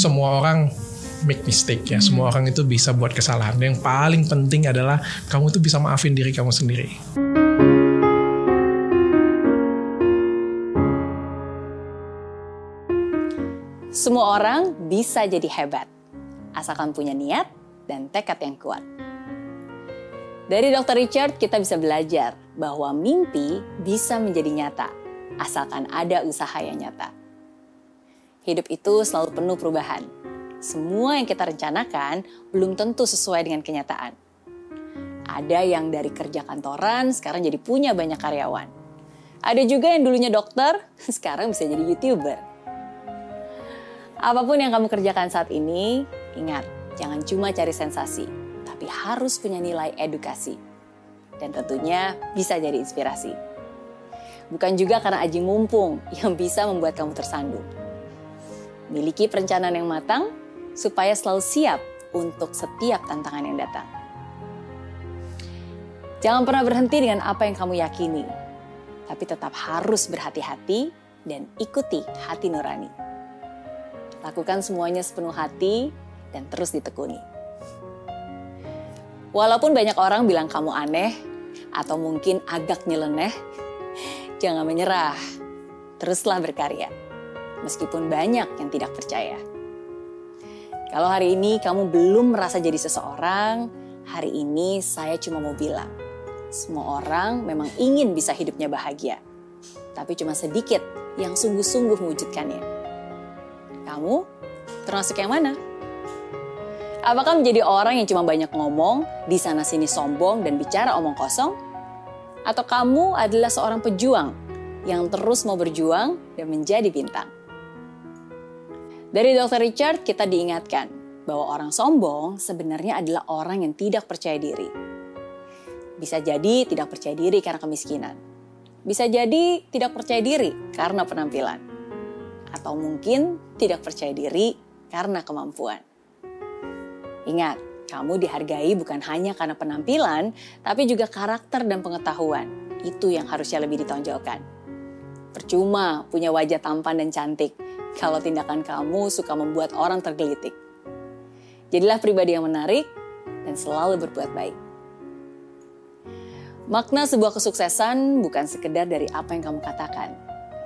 semua orang make mistake ya. Semua orang itu bisa buat kesalahan. Yang paling penting adalah kamu tuh bisa maafin diri kamu sendiri. Semua orang bisa jadi hebat, asalkan punya niat dan tekad yang kuat. Dari Dr. Richard kita bisa belajar bahwa mimpi bisa menjadi nyata, asalkan ada usaha yang nyata. Hidup itu selalu penuh perubahan. Semua yang kita rencanakan belum tentu sesuai dengan kenyataan. Ada yang dari kerja kantoran sekarang jadi punya banyak karyawan. Ada juga yang dulunya dokter, sekarang bisa jadi YouTuber. Apa pun yang kamu kerjakan saat ini, ingat, jangan cuma cari sensasi, tapi harus punya nilai edukasi. Dan tentunya bisa jadi inspirasi. Bukan juga karena aji mumpung yang bisa membuat kamu tersandung. Miliki perencanaan yang matang supaya selalu siap untuk setiap tantangan yang datang. Jangan pernah berhenti dengan apa yang kamu yakini, tapi tetap harus berhati-hati dan ikuti hati nurani. Lakukan semuanya sepenuh hati dan terus ditekuni. Walaupun banyak orang bilang kamu aneh atau mungkin agak nyeleneh, jangan menyerah. Teruslah berkarya. Meskipun banyak yang tidak percaya. Kalau hari ini kamu belum merasa jadi seseorang, hari ini saya cuma mau bilang, semua orang memang ingin bisa hidupnya bahagia. Tapi cuma sedikit yang sungguh-sungguh mewujudkannya. Kamu termasuk yang mana? Apakah menjadi orang yang cuma banyak ngomong, di sana sini sombong dan bicara omong kosong? Atau kamu adalah seorang pejuang yang terus mau berjuang dan menjadi bintang? Dari Dr. Richard kita diingatkan bahwa orang sombong sebenarnya adalah orang yang tidak percaya diri. Bisa jadi tidak percaya diri karena kemiskinan. Bisa jadi tidak percaya diri karena penampilan atau mungkin tidak percaya diri karena kemampuan. Ingat, kamu dihargai bukan hanya karena penampilan, tapi juga karakter dan pengetahuan. Itu yang harusnya lebih ditonjolkan. Percuma punya wajah tampan dan cantik kalau tindakan kamu suka membuat orang tergelitik. Jadilah pribadi yang menarik dan selalu berbuat baik. Makna sebuah kesuksesan bukan sekedar dari apa yang kamu katakan,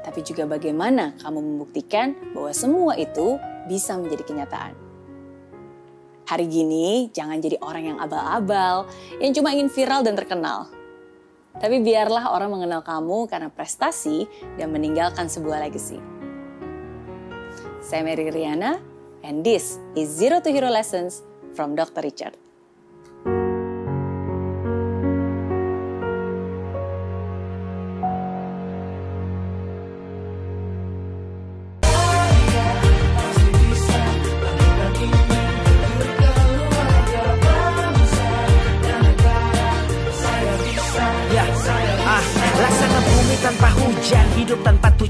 tapi juga bagaimana kamu membuktikan bahwa semua itu bisa menjadi kenyataan. Hari gini, jangan jadi orang yang abal-abal, yang cuma ingin viral dan terkenal. Tapi biarlah orang mengenal kamu karena prestasi dan meninggalkan sebuah legacy. Saya Mary Riana, and this is Zero to Hero Lessons from Dr. Richard. hujan Hidup tanpa